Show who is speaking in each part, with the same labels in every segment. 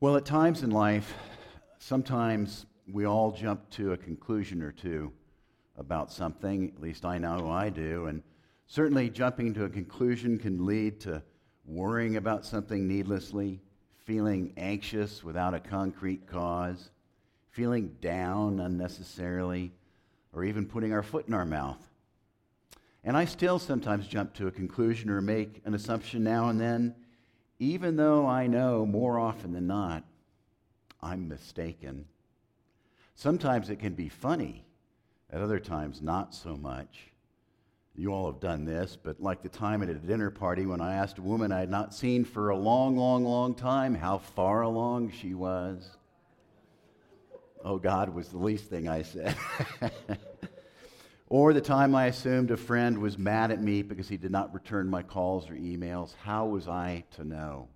Speaker 1: Well, at times in life, sometimes we all jump to a conclusion or two about something. At least I know I do. And certainly, jumping to a conclusion can lead to worrying about something needlessly, feeling anxious without a concrete cause, feeling down unnecessarily, or even putting our foot in our mouth. And I still sometimes jump to a conclusion or make an assumption now and then even though I know more often than not I'm mistaken. Sometimes it can be funny, at other times, not so much. You all have done this, but like the time at a dinner party when I asked a woman I had not seen for a long, long, long time how far along she was. Oh, God was the least thing I said. Or the time I assumed a friend was mad at me because he did not return my calls or emails. How was I to know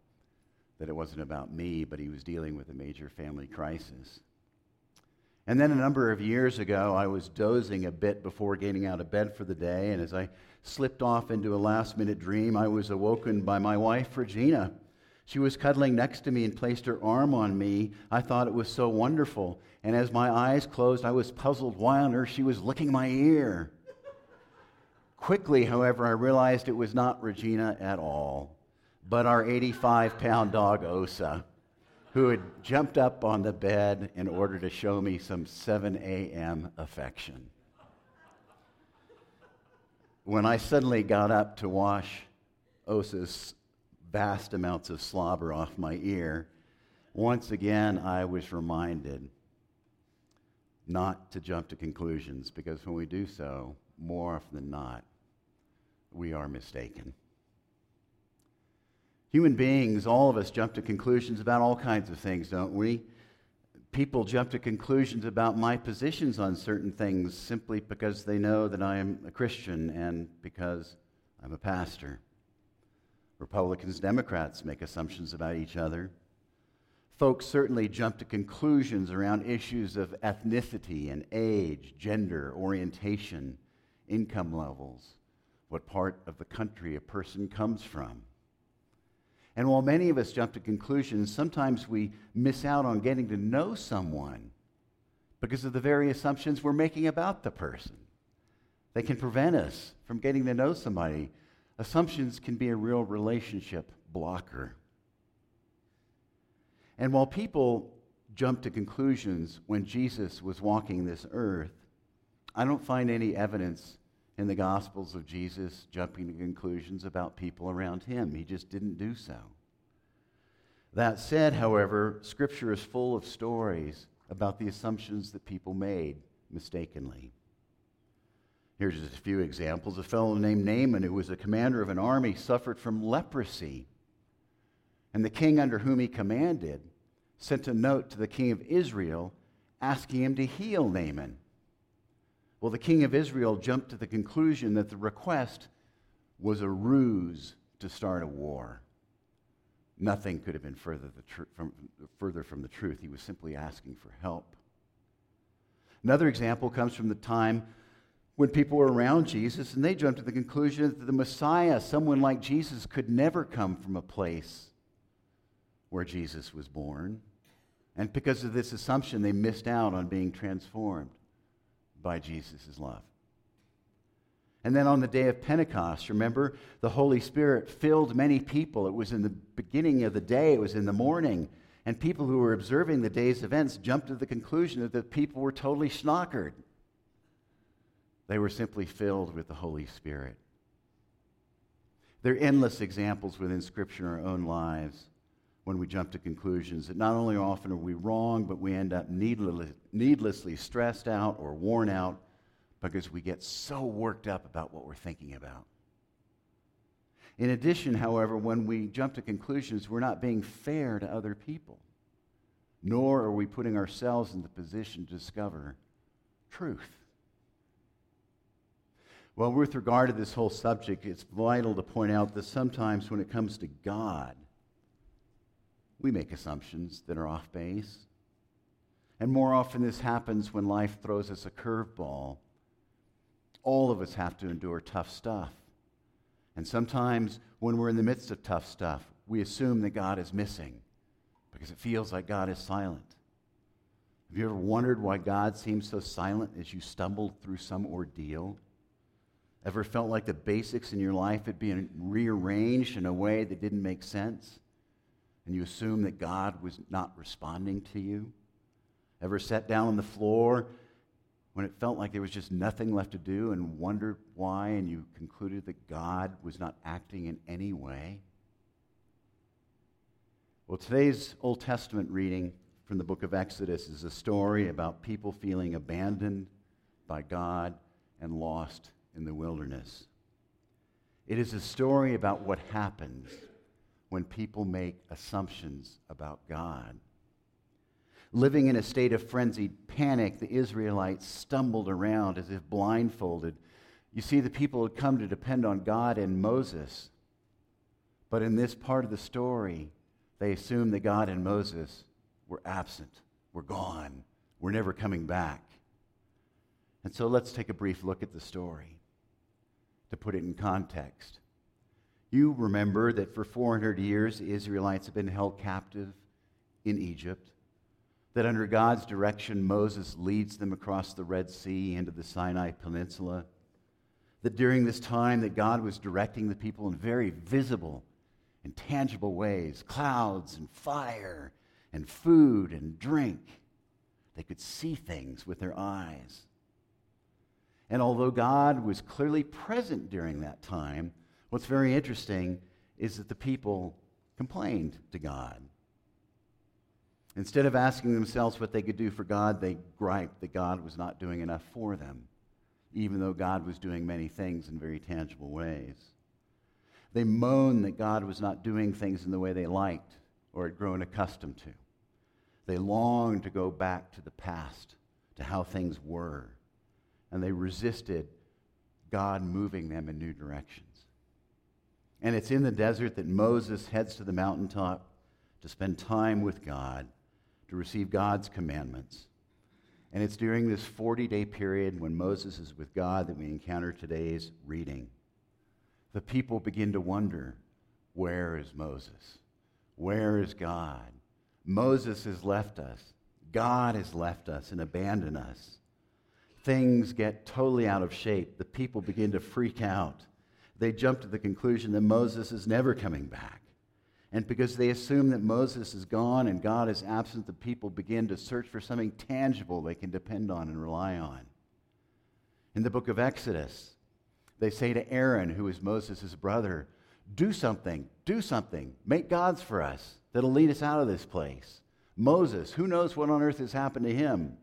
Speaker 1: that it wasn't about me, but he was dealing with a major family crisis? And then a number of years ago, I was dozing a bit before getting out of bed for the day, and as I slipped off into a last minute dream, I was awoken by my wife, Regina. She was cuddling next to me and placed her arm on me. I thought it was so wonderful. And as my eyes closed, I was puzzled why on earth she was licking my ear. Quickly, however, I realized it was not Regina at all, but our 85 pound dog, Osa, who had jumped up on the bed in order to show me some 7 a.m. affection. When I suddenly got up to wash Osa's vast amounts of slobber off my ear, once again I was reminded not to jump to conclusions because when we do so, more often than not, we are mistaken. Human beings, all of us jump to conclusions about all kinds of things, don't we? People jump to conclusions about my positions on certain things simply because they know that I am a Christian and because I'm a pastor. Republicans, Democrats make assumptions about each other folks certainly jump to conclusions around issues of ethnicity and age, gender, orientation, income levels, what part of the country a person comes from. And while many of us jump to conclusions, sometimes we miss out on getting to know someone because of the very assumptions we're making about the person. They can prevent us from getting to know somebody. Assumptions can be a real relationship blocker. And while people jump to conclusions when Jesus was walking this earth, I don't find any evidence in the Gospels of Jesus jumping to conclusions about people around him. He just didn't do so. That said, however, Scripture is full of stories about the assumptions that people made mistakenly. Here's just a few examples. A fellow named Naaman, who was a commander of an army, suffered from leprosy. And the king under whom he commanded sent a note to the king of Israel asking him to heal Naaman. Well, the king of Israel jumped to the conclusion that the request was a ruse to start a war. Nothing could have been further, tr- from, further from the truth. He was simply asking for help. Another example comes from the time when people were around Jesus and they jumped to the conclusion that the Messiah, someone like Jesus, could never come from a place where Jesus was born. And because of this assumption, they missed out on being transformed by Jesus' love. And then on the day of Pentecost, remember, the Holy Spirit filled many people. It was in the beginning of the day, it was in the morning. And people who were observing the day's events jumped to the conclusion that the people were totally schnockered. They were simply filled with the Holy Spirit. There are endless examples within Scripture in our own lives when we jump to conclusions that not only often are we wrong, but we end up needlessly, needlessly stressed out or worn out because we get so worked up about what we're thinking about. In addition, however, when we jump to conclusions, we're not being fair to other people, nor are we putting ourselves in the position to discover truth. Well, with regard to this whole subject, it's vital to point out that sometimes when it comes to God, we make assumptions that are off base. And more often, this happens when life throws us a curveball. All of us have to endure tough stuff. And sometimes, when we're in the midst of tough stuff, we assume that God is missing because it feels like God is silent. Have you ever wondered why God seems so silent as you stumbled through some ordeal? Ever felt like the basics in your life had been rearranged in a way that didn't make sense? And you assumed that God was not responding to you? Ever sat down on the floor when it felt like there was just nothing left to do and wondered why, and you concluded that God was not acting in any way? Well, today's Old Testament reading from the book of Exodus is a story about people feeling abandoned by God and lost in the wilderness. It is a story about what happens when people make assumptions about God. Living in a state of frenzied panic, the Israelites stumbled around as if blindfolded. You see, the people had come to depend on God and Moses. But in this part of the story, they assumed that God and Moses were absent, were gone, were never coming back. And so let's take a brief look at the story to put it in context. You remember that for 400 years, the Israelites have been held captive in Egypt that under God's direction, Moses leads them across the Red Sea into the Sinai Peninsula. That during this time that God was directing the people in very visible and tangible ways, clouds and fire and food and drink. They could see things with their eyes. And although God was clearly present during that time, what's very interesting is that the people complained to God. Instead of asking themselves what they could do for God, they griped that God was not doing enough for them, even though God was doing many things in very tangible ways. They moaned that God was not doing things in the way they liked or had grown accustomed to. They longed to go back to the past, to how things were, and they resisted God moving them in new directions. And it's in the desert that Moses heads to the mountaintop to spend time with God to receive God's commandments. And it's during this 40 day period when Moses is with God that we encounter today's reading. The people begin to wonder where is Moses? Where is God? Moses has left us. God has left us and abandoned us. Things get totally out of shape. The people begin to freak out. They jump to the conclusion that Moses is never coming back. And because they assume that Moses is gone and God is absent, the people begin to search for something tangible they can depend on and rely on. In the book of Exodus, they say to Aaron, who is Moses' brother, Do something, do something, make gods for us that'll lead us out of this place. Moses, who knows what on earth has happened to him?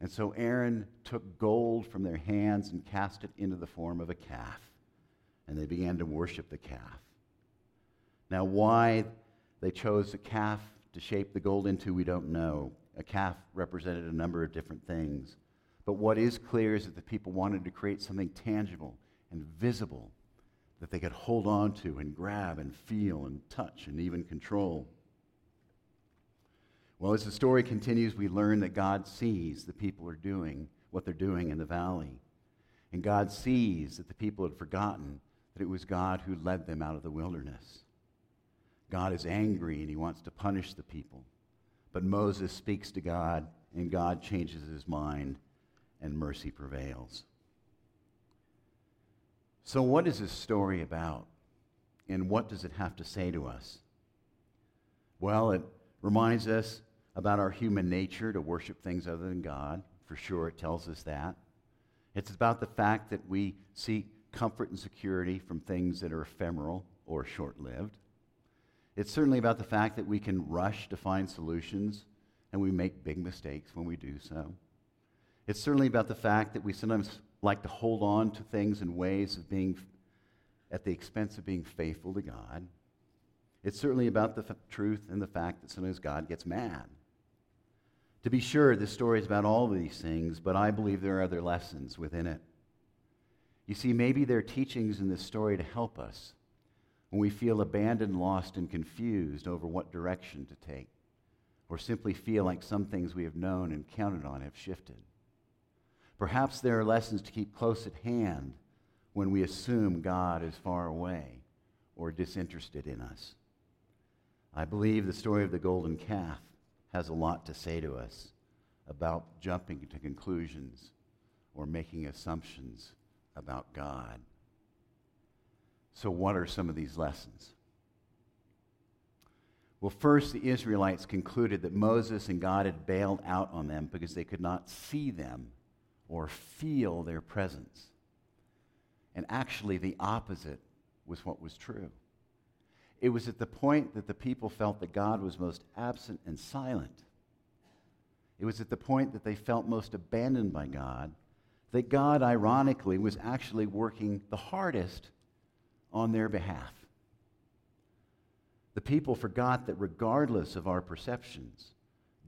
Speaker 1: And so Aaron took gold from their hands and cast it into the form of a calf. And they began to worship the calf. Now, why they chose a calf to shape the gold into, we don't know. A calf represented a number of different things. But what is clear is that the people wanted to create something tangible and visible that they could hold on to and grab and feel and touch and even control. Well, as the story continues, we learn that God sees the people are doing what they're doing in the valley. And God sees that the people had forgotten that it was God who led them out of the wilderness. God is angry and he wants to punish the people. But Moses speaks to God, and God changes his mind, and mercy prevails. So, what is this story about? And what does it have to say to us? Well, it reminds us about our human nature to worship things other than God. For sure, it tells us that. It's about the fact that we seek comfort and security from things that are ephemeral or short lived. It's certainly about the fact that we can rush to find solutions and we make big mistakes when we do so. It's certainly about the fact that we sometimes like to hold on to things in ways of being at the expense of being faithful to God. It's certainly about the f- truth and the fact that sometimes God gets mad. To be sure, this story is about all of these things, but I believe there are other lessons within it. You see, maybe there are teachings in this story to help us when we feel abandoned, lost, and confused over what direction to take, or simply feel like some things we have known and counted on have shifted. Perhaps there are lessons to keep close at hand when we assume God is far away or disinterested in us. I believe the story of the golden calf has a lot to say to us about jumping to conclusions or making assumptions about God. So, what are some of these lessons? Well, first, the Israelites concluded that Moses and God had bailed out on them because they could not see them or feel their presence. And actually, the opposite was what was true. It was at the point that the people felt that God was most absent and silent. It was at the point that they felt most abandoned by God that God, ironically, was actually working the hardest on their behalf. The people forgot that regardless of our perceptions,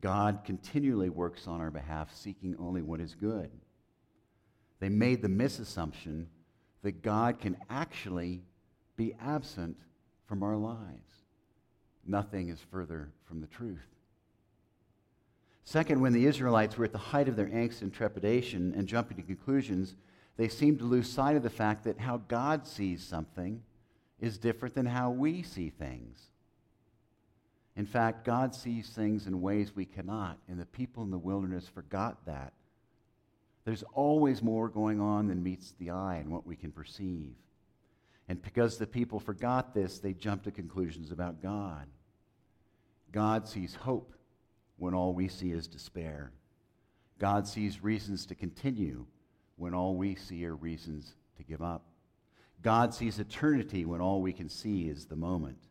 Speaker 1: God continually works on our behalf, seeking only what is good. They made the misassumption that God can actually be absent from our lives. Nothing is further from the truth. Second, when the Israelites were at the height of their angst and trepidation and jumping to conclusions, they seemed to lose sight of the fact that how God sees something is different than how we see things. In fact, God sees things in ways we cannot, and the people in the wilderness forgot that. There's always more going on than meets the eye and what we can perceive. And because the people forgot this, they jumped to conclusions about God. God sees hope when all we see is despair. God sees reasons to continue when all we see are reasons to give up. God sees eternity when all we can see is the moment.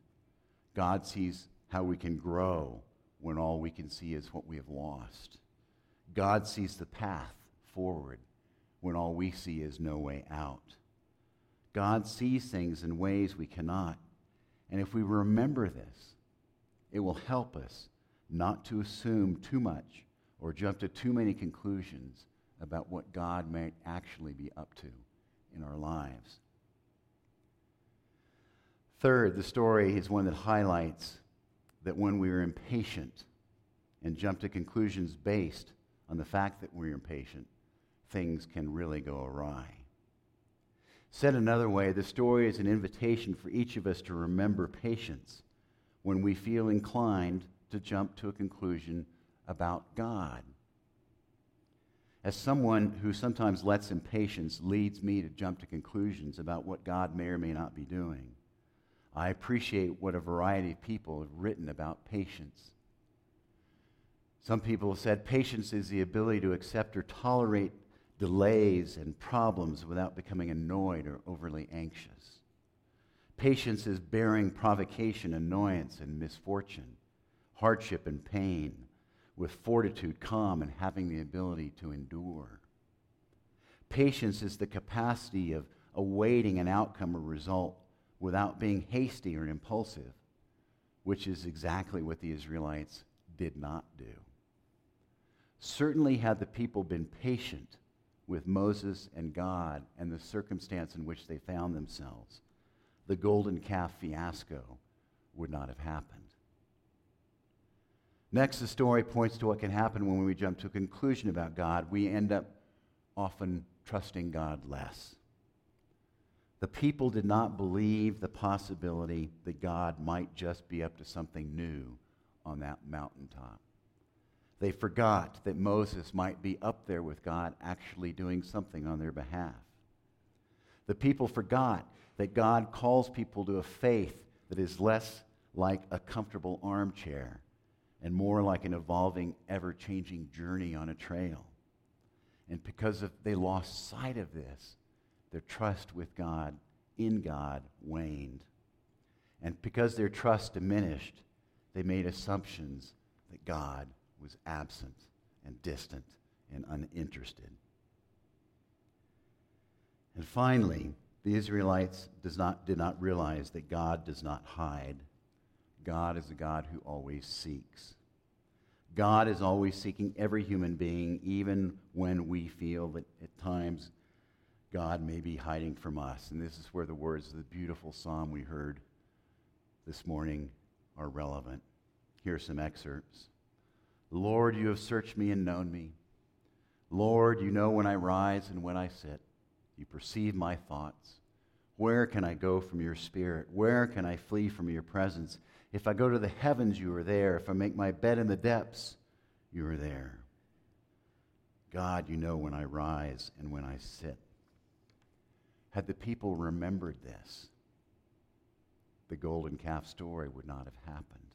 Speaker 1: God sees how we can grow when all we can see is what we have lost. God sees the path forward when all we see is no way out. God sees things in ways we cannot. And if we remember this, it will help us not to assume too much or jump to too many conclusions about what God may actually be up to in our lives. Third, the story is one that highlights that when we are impatient and jump to conclusions based on the fact that we're impatient, things can really go awry. Said another way, the story is an invitation for each of us to remember patience when we feel inclined to jump to a conclusion about God. As someone who sometimes lets impatience leads me to jump to conclusions about what God may or may not be doing, I appreciate what a variety of people have written about patience. Some people have said patience is the ability to accept or tolerate delays and problems without becoming annoyed or overly anxious. Patience is bearing provocation, annoyance, and misfortune, hardship and pain with fortitude, calm, and having the ability to endure. Patience is the capacity of awaiting an outcome or result without being hasty or impulsive, which is exactly what the Israelites did not do. Certainly, had the people been patient with Moses and God and the circumstance in which they found themselves, the golden calf fiasco would not have happened. Next, the story points to what can happen when we jump to a conclusion about God. We end up often trusting God less. The people did not believe the possibility that God might just be up to something new on that mountaintop. They forgot that Moses might be up there with God actually doing something on their behalf. The people forgot that God calls people to a faith that is less like a comfortable armchair and more like an evolving, ever changing journey on a trail. And because of, they lost sight of this, their trust with God, in God, waned. And because their trust diminished, they made assumptions that God was absent and distant and uninterested. And finally, the Israelites does not, did not realize that God does not hide. God is a God who always seeks. God is always seeking every human being, even when we feel that at times God may be hiding from us. And this is where the words of the beautiful psalm we heard this morning are relevant. Here are some excerpts. Lord, you have searched me and known me. Lord, you know when I rise and when I sit. You perceive my thoughts. Where can I go from your spirit? Where can I flee from your presence? If I go to the heavens, you are there. If I make my bed in the depths, you are there. God, you know when I rise and when I sit. Had the people remembered this, the golden calf story would not have happened.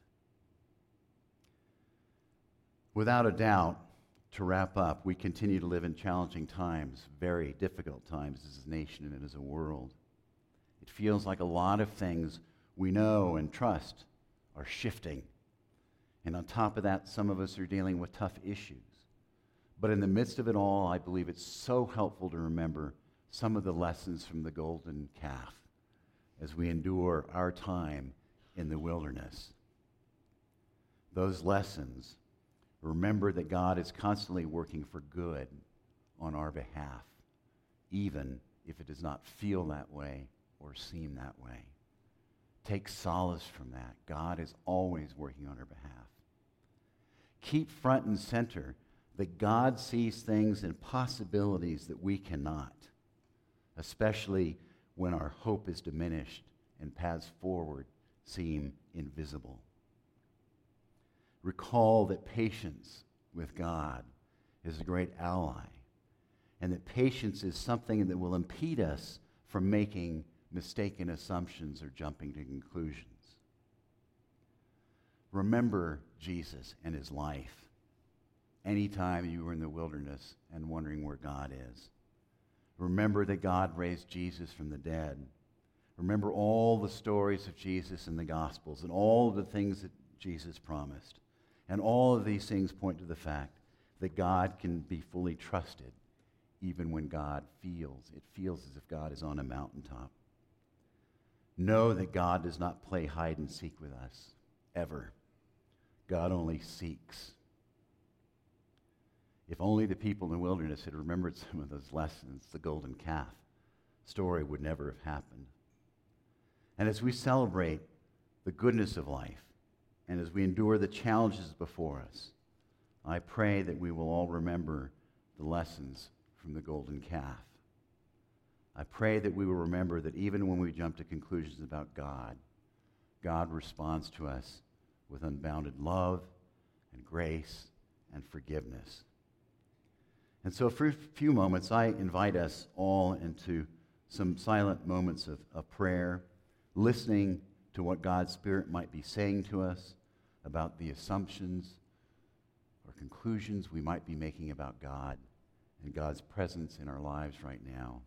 Speaker 1: Without a doubt, to wrap up, we continue to live in challenging times, very difficult times as a nation and as a world. It feels like a lot of things we know and trust are shifting. And on top of that, some of us are dealing with tough issues. But in the midst of it all, I believe it's so helpful to remember some of the lessons from the golden calf as we endure our time in the wilderness. Those lessons remember that God is constantly working for good on our behalf, even if it does not feel that way or seem that way. Take solace from that. God is always working on our behalf. Keep front and center that God sees things and possibilities that we cannot, especially when our hope is diminished and paths forward seem invisible. Recall that patience with God is a great ally, and that patience is something that will impede us from making mistaken assumptions or jumping to conclusions. Remember Jesus and his life anytime you were in the wilderness and wondering where God is. Remember that God raised Jesus from the dead. Remember all the stories of Jesus in the Gospels and all the things that Jesus promised. And all of these things point to the fact that God can be fully trusted even when God feels. It feels as if God is on a mountaintop. Know that God does not play hide and seek with us, ever. God only seeks. If only the people in the wilderness had remembered some of those lessons, the golden calf story would never have happened. And as we celebrate the goodness of life, and as we endure the challenges before us, I pray that we will all remember the lessons from the golden calf. I pray that we will remember that even when we jump to conclusions about God, God responds to us with unbounded love and grace and forgiveness. And so, for a few moments, I invite us all into some silent moments of, of prayer, listening to what God's Spirit might be saying to us about the assumptions or conclusions we might be making about God and God's presence in our lives right now.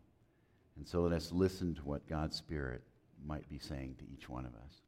Speaker 1: And so let us listen to what God's Spirit might be saying to each one of us.